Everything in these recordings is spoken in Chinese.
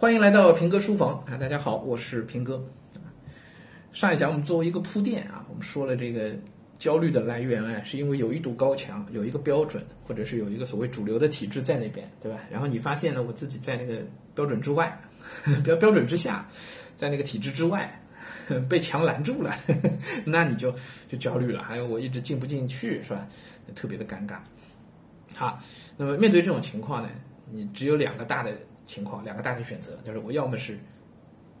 欢迎来到平哥书房啊！大家好，我是平哥。上一讲我们作为一个铺垫啊，我们说了这个焦虑的来源啊，是因为有一堵高墙，有一个标准，或者是有一个所谓主流的体制在那边，对吧？然后你发现呢，我自己在那个标准之外，标标准之下，在那个体制之外，被墙拦住了，那你就就焦虑了。还有我一直进不进去，是吧？特别的尴尬。好，那么面对这种情况呢，你只有两个大的情况，两个大的选择，就是我要么是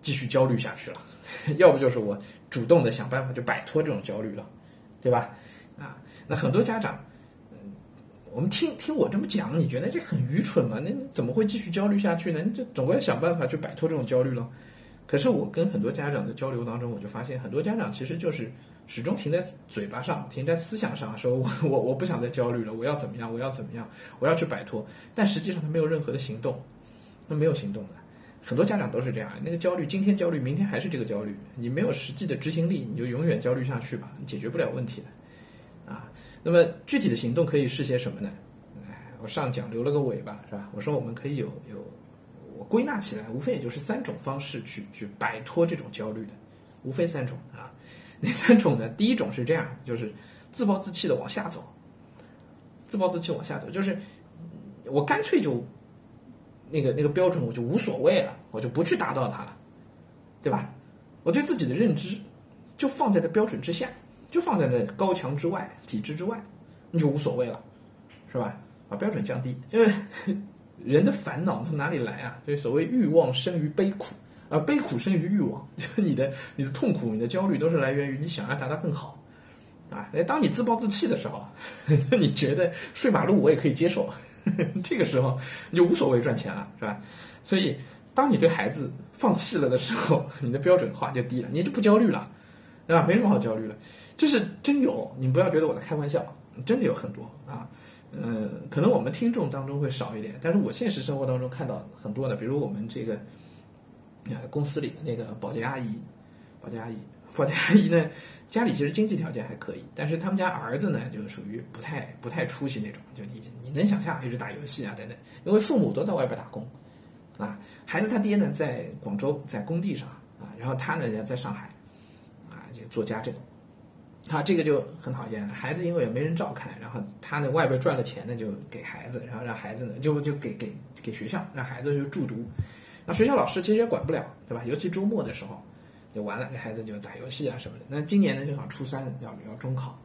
继续焦虑下去了，要不就是我主动的想办法去摆脱这种焦虑了，对吧？啊，那很多家长，嗯，我们听听我这么讲，你觉得这很愚蠢吗？那你怎么会继续焦虑下去呢？你这总归要想办法去摆脱这种焦虑了。可是我跟很多家长的交流当中，我就发现很多家长其实就是始终停在嘴巴上，停在思想上，说我 我我不想再焦虑了，我要怎么样，我要怎么样，我要去摆脱。但实际上他没有任何的行动，他没有行动的。很多家长都是这样，那个焦虑今天焦虑，明天还是这个焦虑，你没有实际的执行力，你就永远焦虑下去吧，解决不了问题的。啊，那么具体的行动可以是些什么呢？哎，我上讲留了个尾巴，是吧？我说我们可以有有。我归纳起来，无非也就是三种方式去去摆脱这种焦虑的，无非三种啊。哪三种呢？第一种是这样，就是自暴自弃的往下走，自暴自弃往下走，就是我干脆就那个那个标准我就无所谓了，我就不去达到它了，对吧？我对自己的认知就放在那标准之下，就放在那高墙之外、体制之外，你就无所谓了，是吧？把标准降低，因为。人的烦恼从哪里来啊？就是所谓欲望生于悲苦，啊，悲苦生于欲望。就是你的你的痛苦、你的焦虑，都是来源于你想要达到更好，啊。当你自暴自弃的时候，你觉得睡马路我也可以接受，这个时候你就无所谓赚钱了，是吧？所以，当你对孩子放弃了的时候，你的标准化就低了，你就不焦虑了，对吧？没什么好焦虑的，这是真有，你不要觉得我在开玩笑，真的有很多啊。嗯，可能我们听众当中会少一点，但是我现实生活当中看到很多的，比如我们这个，公司里的那个保洁阿姨，保洁阿姨，保洁阿姨呢，家里其实经济条件还可以，但是他们家儿子呢，就属于不太不太出息那种，就你你能想象，一直打游戏啊等等，因为父母都在外边打工，啊，孩子他爹呢在广州在工地上啊，然后他呢在上海，啊，就做家政。他这个就很讨厌，孩子因为也没人照看，然后他呢外边赚了钱呢就给孩子，然后让孩子呢就就给给给学校，让孩子就住读，那学校老师其实也管不了，对吧？尤其周末的时候就完了，这孩子就打游戏啊什么的。那今年呢正好初三要要中考，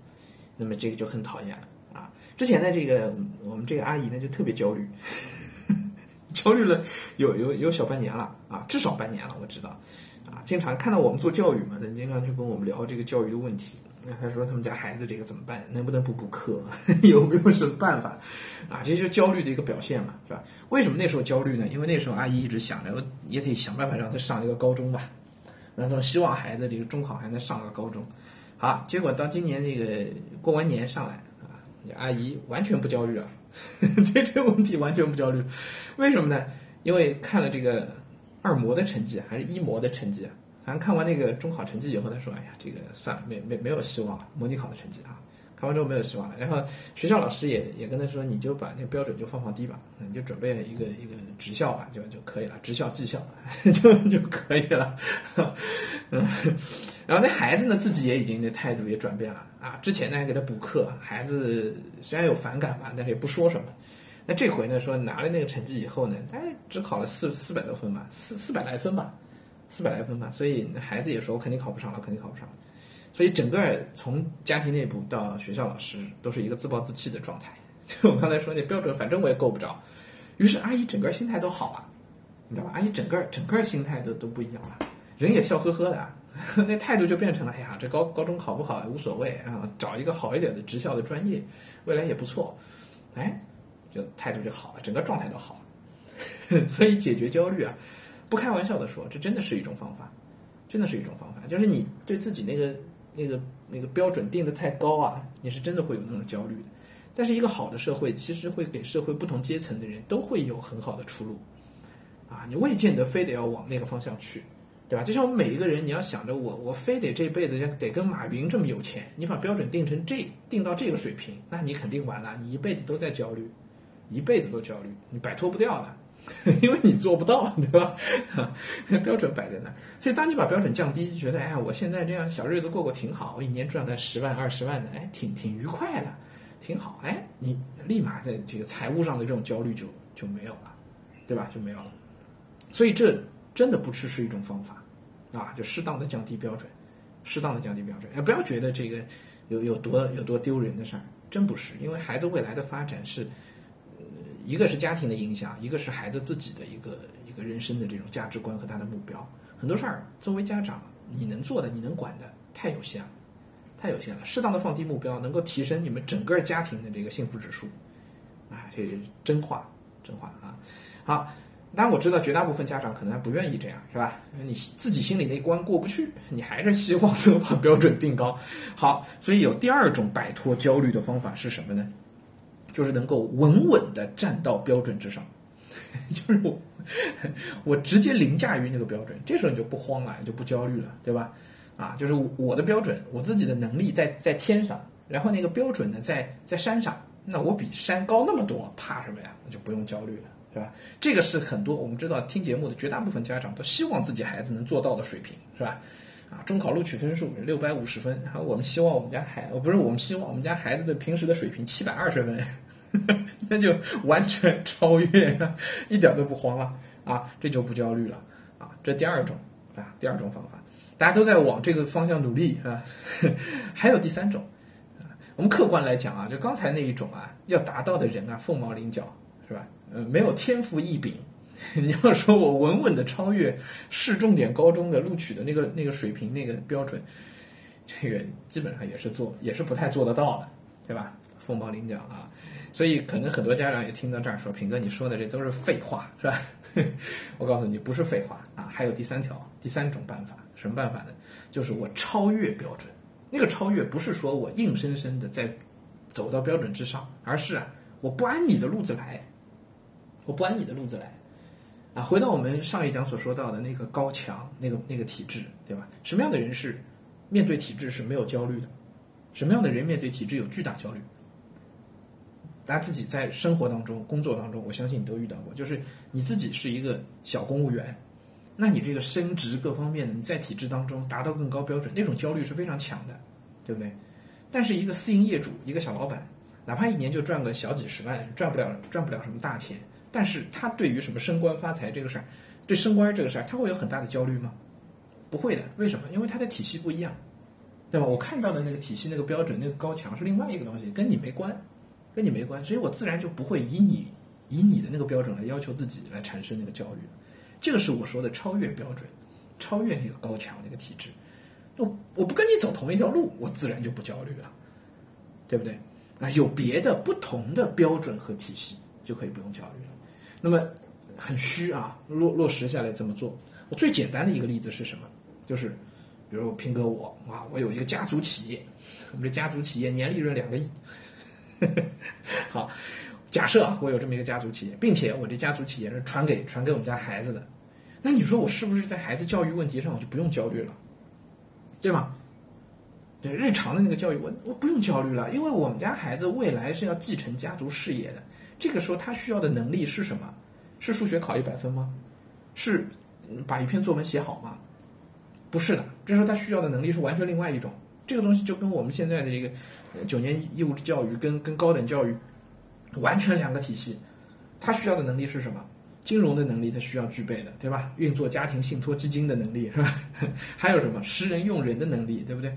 那么这个就很讨厌了啊。之前呢这个我们这个阿姨呢就特别焦虑，焦虑了有有有小半年了啊，至少半年了，我知道啊，经常看到我们做教育嘛，他经常就跟我们聊这个教育的问题。那他说他们家孩子这个怎么办？能不能不补课？有没有什么办法？啊，这就是焦虑的一个表现嘛，是吧？为什么那时候焦虑呢？因为那时候阿姨一直想着，也得想办法让他上一个高中吧，然后希望孩子这个中考还能上个高中。好，结果到今年这个过完年上来啊，阿姨完全不焦虑了，对这个问题完全不焦虑。为什么呢？因为看了这个二模的成绩还是一模的成绩啊？好像看完那个中考成绩以后，他说：“哎呀，这个算了，没没没有希望了，模拟考的成绩啊，看完之后没有希望了。”然后学校老师也也跟他说：“你就把那个标准就放放低吧，你就准备一个一个职校吧，就就可以了，职校技校 就就可以了。”嗯，然后那孩子呢，自己也已经那态度也转变了啊。之前呢还给他补课，孩子虽然有反感吧，但是也不说什么。那这回呢，说拿了那个成绩以后呢，他只考了四四百多分吧，四四百来分吧。四百来分吧，所以孩子也说我肯定考不上了，肯定考不上。所以整个从家庭内部到学校老师都是一个自暴自弃的状态。就我刚才说那标准，反正我也够不着。于是阿姨整个心态都好了，你知道吧？阿姨整个整个心态都都不一样了，人也笑呵呵的，那态度就变成了：哎呀，这高高中考不好无所谓啊，找一个好一点的职校的专业，未来也不错。哎，就态度就好了，整个状态都好了。所以解决焦虑啊。不开玩笑的说，这真的是一种方法，真的是一种方法。就是你对自己那个、那个、那个标准定的太高啊，你是真的会有那种焦虑的。但是一个好的社会，其实会给社会不同阶层的人都会有很好的出路，啊，你未见得非得要往那个方向去，对吧？就像我们每一个人，你要想着我，我非得这辈子像得跟马云这么有钱，你把标准定成这，定到这个水平，那你肯定完了，你一辈子都在焦虑，一辈子都焦虑，你摆脱不掉的。因为你做不到，对吧？标准摆在那儿，所以当你把标准降低，就觉得哎呀，我现在这样小日子过过挺好，我一年赚个十万二十万的，哎，挺挺愉快的，挺好，哎，你立马在这个财务上的这种焦虑就就没有了，对吧？就没有了。所以这真的不只是一种方法啊，就适当的降低标准，适当的降低标准，哎，不要觉得这个有有多有多丢人的事儿，真不是，因为孩子未来的发展是。一个是家庭的影响，一个是孩子自己的一个一个人生的这种价值观和他的目标。很多事儿，作为家长，你能做的、你能管的太有限了，太有限了。适当的放低目标，能够提升你们整个家庭的这个幸福指数。啊，这是真话，真话啊！好，当然我知道绝大部分家长可能还不愿意这样，是吧？因为你自己心里那关过不去，你还是希望能把标准定高。好，所以有第二种摆脱焦虑的方法是什么呢？就是能够稳稳的站到标准之上，就是我 我直接凌驾于那个标准，这时候你就不慌了，你就不焦虑了，对吧？啊，就是我的标准，我自己的能力在在天上，然后那个标准呢在在山上，那我比山高那么多，怕什么呀？我就不用焦虑了，是吧？这个是很多我们知道听节目的绝大部分家长都希望自己孩子能做到的水平，是吧？啊，中考录取分数六百五十分，然后我们希望我们家孩，不是我们希望我们家孩子的平时的水平七百二十分。那就完全超越，一点都不慌了啊！这就不焦虑了啊！这第二种啊，第二种方法，大家都在往这个方向努力啊。还有第三种啊，我们客观来讲啊，就刚才那一种啊，要达到的人啊，凤毛麟角，是吧？呃，没有天赋异禀。你要说我稳稳的超越市重点高中的录取的那个那个水平那个标准，这个基本上也是做也是不太做得到的，对吧？凤毛麟角啊。所以可能很多家长也听到这儿说：“平哥，你说的这都是废话，是吧？” 我告诉你，不是废话啊！还有第三条、第三种办法，什么办法呢？就是我超越标准。那个超越不是说我硬生生的在走到标准之上，而是啊，我不按你的路子来，我不按你的路子来啊！回到我们上一讲所说到的那个高强、那个那个体质，对吧？什么样的人是面对体制是没有焦虑的？什么样的人面对体制有巨大焦虑？大家自己在生活当中、工作当中，我相信你都遇到过。就是你自己是一个小公务员，那你这个升职各方面的，你在体制当中达到更高标准，那种焦虑是非常强的，对不对？但是一个私营业主、一个小老板，哪怕一年就赚个小几十万，赚不了赚不了什么大钱，但是他对于什么升官发财这个事儿，对升官这个事儿，他会有很大的焦虑吗？不会的，为什么？因为他的体系不一样，对吧？我看到的那个体系、那个标准、那个高墙是另外一个东西，跟你没关。跟你没关系，所以我自然就不会以你以你的那个标准来要求自己，来产生那个焦虑。这个是我说的超越标准，超越那个高墙那个体制。我我不跟你走同一条路，我自然就不焦虑了，对不对？啊，有别的不同的标准和体系，就可以不用焦虑了。那么很虚啊，落落实下来怎么做？我最简单的一个例子是什么？就是比如平哥我啊，我有一个家族企业，我们这家族企业年利润两个亿。好，假设，我有这么一个家族企业，并且我这家族企业是传给传给我们家孩子的，那你说我是不是在孩子教育问题上我就不用焦虑了，对吗？对，日常的那个教育我我不用焦虑了，因为我们家孩子未来是要继承家族事业的，这个时候他需要的能力是什么？是数学考一百分吗？是把一篇作文写好吗？不是的，这时候他需要的能力是完全另外一种，这个东西就跟我们现在的这个。九年义务教育跟跟高等教育完全两个体系，他需要的能力是什么？金融的能力他需要具备的，对吧？运作家庭信托基金的能力是吧？还有什么识人用人的能力，对不对？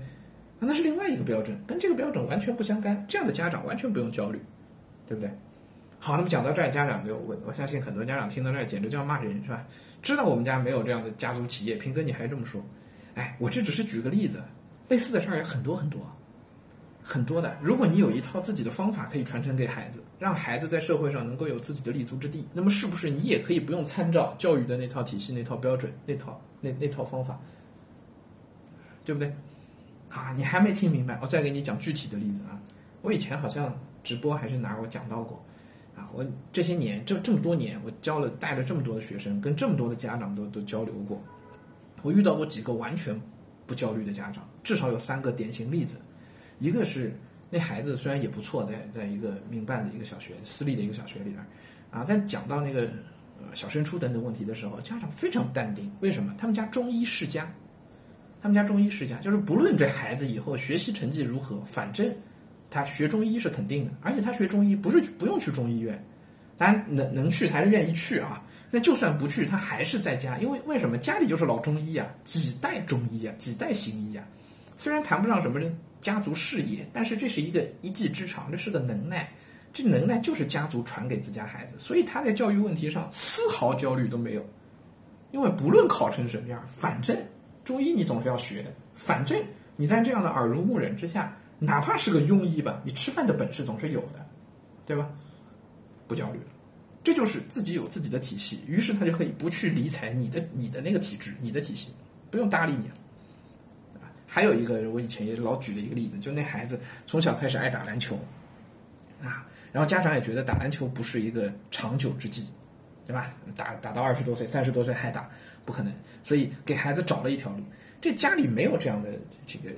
那是另外一个标准，跟这个标准完全不相干。这样的家长完全不用焦虑，对不对？好，那么讲到这儿，家长没有问，我相信很多家长听到这儿简直就要骂人，是吧？知道我们家没有这样的家族企业，平哥你还这么说？哎，我这只是举个例子，类似的事儿有很多很多。很多的，如果你有一套自己的方法可以传承给孩子，让孩子在社会上能够有自己的立足之地，那么是不是你也可以不用参照教育的那套体系、那套标准、那套那那套方法，对不对？啊，你还没听明白，我再给你讲具体的例子啊。我以前好像直播还是哪儿我讲到过，啊，我这些年这这么多年，我教了带了这么多的学生，跟这么多的家长都都交流过，我遇到过几个完全不焦虑的家长，至少有三个典型例子。一个是那孩子虽然也不错，在在一个民办的一个小学、私立的一个小学里边，啊，但讲到那个呃小升初等等问题的时候，家长非常淡定。为什么？他们家中医世家，他们家中医世家，就是不论这孩子以后学习成绩如何，反正他学中医是肯定的。而且他学中医不是不用去中医院，当然能能去还是愿意去啊。那就算不去，他还是在家，因为为什么？家里就是老中医啊，几代中医啊，几代行医啊。虽然谈不上什么家族事业，但是这是一个一技之长，这是个能耐。这能耐就是家族传给自家孩子，所以他在教育问题上丝毫焦虑都没有，因为不论考成什么样，反正中医你总是要学的，反正你在这样的耳濡目染之下，哪怕是个庸医吧，你吃饭的本事总是有的，对吧？不焦虑了，这就是自己有自己的体系，于是他就可以不去理睬你的你的那个体制，你的体系不用搭理你了。还有一个我以前也老举的一个例子，就那孩子从小开始爱打篮球，啊。然后家长也觉得打篮球不是一个长久之计，对吧？打打到二十多岁、三十多岁还打，不可能。所以给孩子找了一条路。这家里没有这样的这个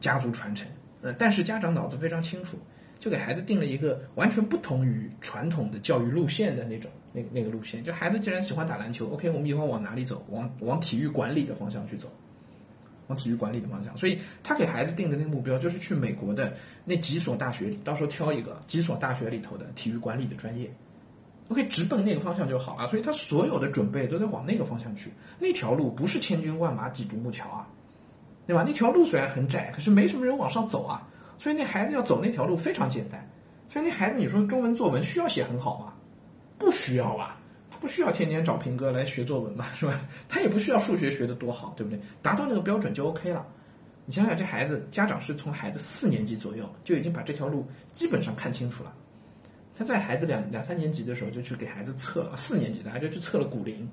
家族传承，呃，但是家长脑子非常清楚，就给孩子定了一个完全不同于传统的教育路线的那种那那个路线。就孩子既然喜欢打篮球，OK，我们以后往哪里走？往往体育管理的方向去走。往体育管理的方向，所以他给孩子定的那个目标就是去美国的那几所大学里，到时候挑一个几所大学里头的体育管理的专业，OK，直奔那个方向就好了。所以他所有的准备都得往那个方向去。那条路不是千军万马挤独木桥啊，对吧？那条路虽然很窄，可是没什么人往上走啊。所以那孩子要走那条路非常简单。所以那孩子，你说中文作文需要写很好吗？不需要啊。不需要天天找平哥来学作文嘛，是吧？他也不需要数学学得多好，对不对？达到那个标准就 OK 了。你想想，这孩子家长是从孩子四年级左右就已经把这条路基本上看清楚了。他在孩子两两三年级的时候就去给孩子测了，四年级的还就去测了骨龄，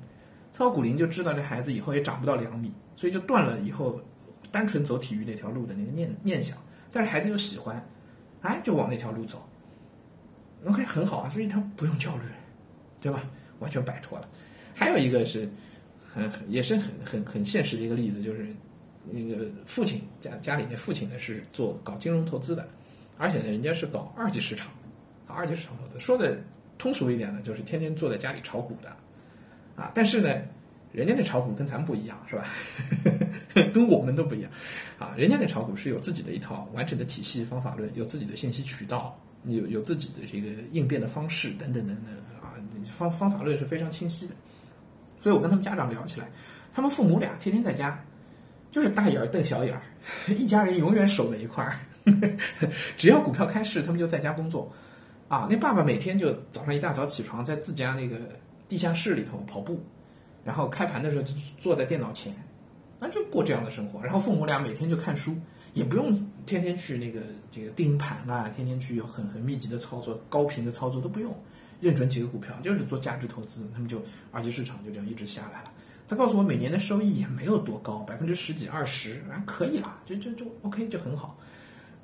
测了骨龄就知道这孩子以后也长不到两米，所以就断了以后单纯走体育那条路的那个念念想。但是孩子又喜欢，哎，就往那条路走。OK，很好啊，所以他不用焦虑，对吧？完全摆脱了，还有一个是，很很也是很很很现实的一个例子，就是那个父亲家家里那父亲呢是做搞金融投资的，而且呢人家是搞二级市场，搞二级市场投资，说的通俗一点呢，就是天天坐在家里炒股的，啊，但是呢，人家那炒股跟咱不一样，是吧？跟我们都不一样，啊，人家那炒股是有自己的一套完整的体系方法论，有自己的信息渠道，有有自己的这个应变的方式等等等等。方方法论是非常清晰的，所以我跟他们家长聊起来，他们父母俩天天在家，就是大眼儿瞪小眼儿，一家人永远守在一块儿，只要股票开市，他们就在家工作，啊，那爸爸每天就早上一大早起床，在自家那个地下室里头跑步，然后开盘的时候就坐在电脑前，那就过这样的生活，然后父母俩每天就看书，也不用天天去那个这个盯盘啊，天天去有很很密集的操作，高频的操作都不用。认准几个股票，就是做价值投资，他们就二级市场就这样一直下来了。他告诉我，每年的收益也没有多高，百分之十几二十，啊，可以啦，就就就 OK，就很好。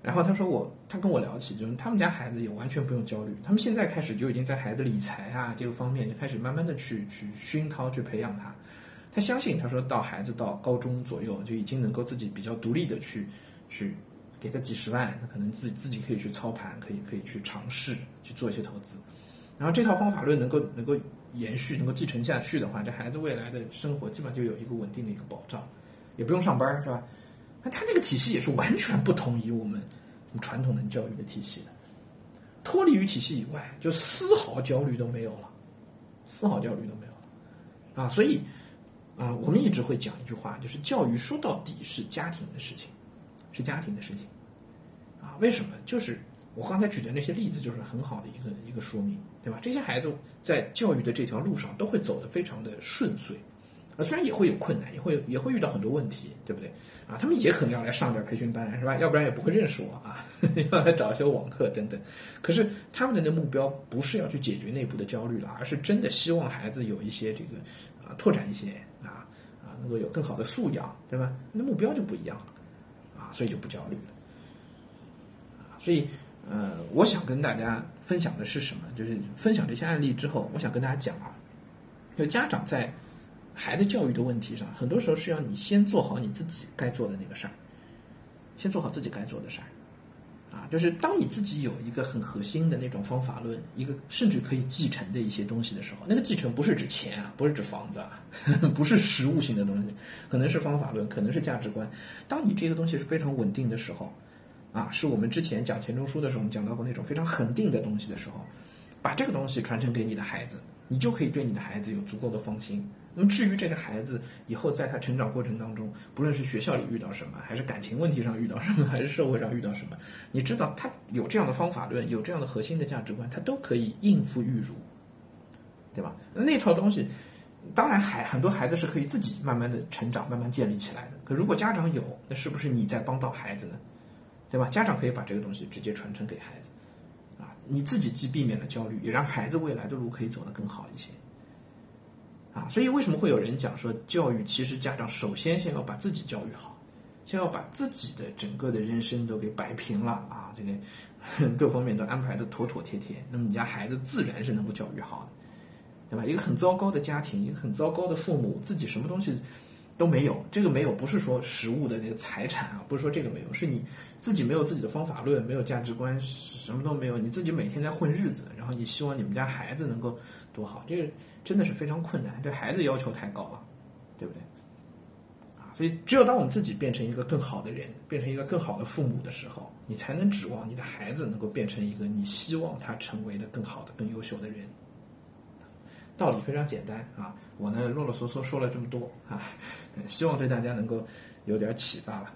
然后他说我，他跟我聊起，就是他们家孩子也完全不用焦虑，他们现在开始就已经在孩子理财啊这个方面就开始慢慢的去去熏陶去培养他。他相信，他说到孩子到高中左右就已经能够自己比较独立的去去给他几十万，他可能自己自己可以去操盘，可以可以去尝试去做一些投资。然后这套方法论能够能够延续，能够继承下去的话，这孩子未来的生活基本上就有一个稳定的一个保障，也不用上班，是吧？那他这个体系也是完全不同于我们传统的教育的体系的，脱离于体系以外，就丝毫焦虑都没有了，丝毫焦虑都没有了，啊！所以啊，我们一直会讲一句话，就是教育说到底是家庭的事情，是家庭的事情，啊？为什么？就是我刚才举的那些例子，就是很好的一个一个说明。对吧？这些孩子在教育的这条路上都会走得非常的顺遂，啊，虽然也会有困难，也会也会遇到很多问题，对不对？啊，他们也可能要来上点培训班，是吧？要不然也不会认识我啊，要来找一些网课等等。可是他们的那目标不是要去解决内部的焦虑了，而是真的希望孩子有一些这个啊，拓展一些啊啊，能够有更好的素养，对吧？那目标就不一样了，啊，所以就不焦虑了，啊，所以。呃，我想跟大家分享的是什么？就是分享这些案例之后，我想跟大家讲啊，就家长在孩子教育的问题上，很多时候是要你先做好你自己该做的那个事儿，先做好自己该做的事儿，啊，就是当你自己有一个很核心的那种方法论，一个甚至可以继承的一些东西的时候，那个继承不是指钱啊，不是指房子啊，不是实物性的东西，可能是方法论，可能是价值观。当你这个东西是非常稳定的时候，啊，是我们之前讲钱钟书的时候，我们讲到过那种非常恒定的东西的时候，把这个东西传承给你的孩子，你就可以对你的孩子有足够的放心。那么至于这个孩子以后在他成长过程当中，不论是学校里遇到什么，还是感情问题上遇到什么，还是社会上遇到什么，你知道他有这样的方法论，有这样的核心的价值观，他都可以应付玉如，对吧？那套东西，当然孩很多孩子是可以自己慢慢的成长，慢慢建立起来的。可如果家长有，那是不是你在帮到孩子呢？对吧？家长可以把这个东西直接传承给孩子，啊，你自己既避免了焦虑，也让孩子未来的路可以走得更好一些。啊，所以为什么会有人讲说，教育其实家长首先先要把自己教育好，先要把自己的整个的人生都给摆平了啊，这个 各方面都安排的妥妥帖帖，那么你家孩子自然是能够教育好的，对吧？一个很糟糕的家庭，一个很糟糕的父母，自己什么东西都没有，这个没有不是说实物的那个财产啊，不是说这个没有，是你自己没有自己的方法论，没有价值观，什么都没有，你自己每天在混日子，然后你希望你们家孩子能够多好，这个。真的是非常困难，对孩子要求太高了，对不对？啊，所以只有当我们自己变成一个更好的人，变成一个更好的父母的时候，你才能指望你的孩子能够变成一个你希望他成为的更好的、更优秀的人。道理非常简单啊我呢啰啰嗦嗦说了这么多啊 希望对大家能够有点启发吧。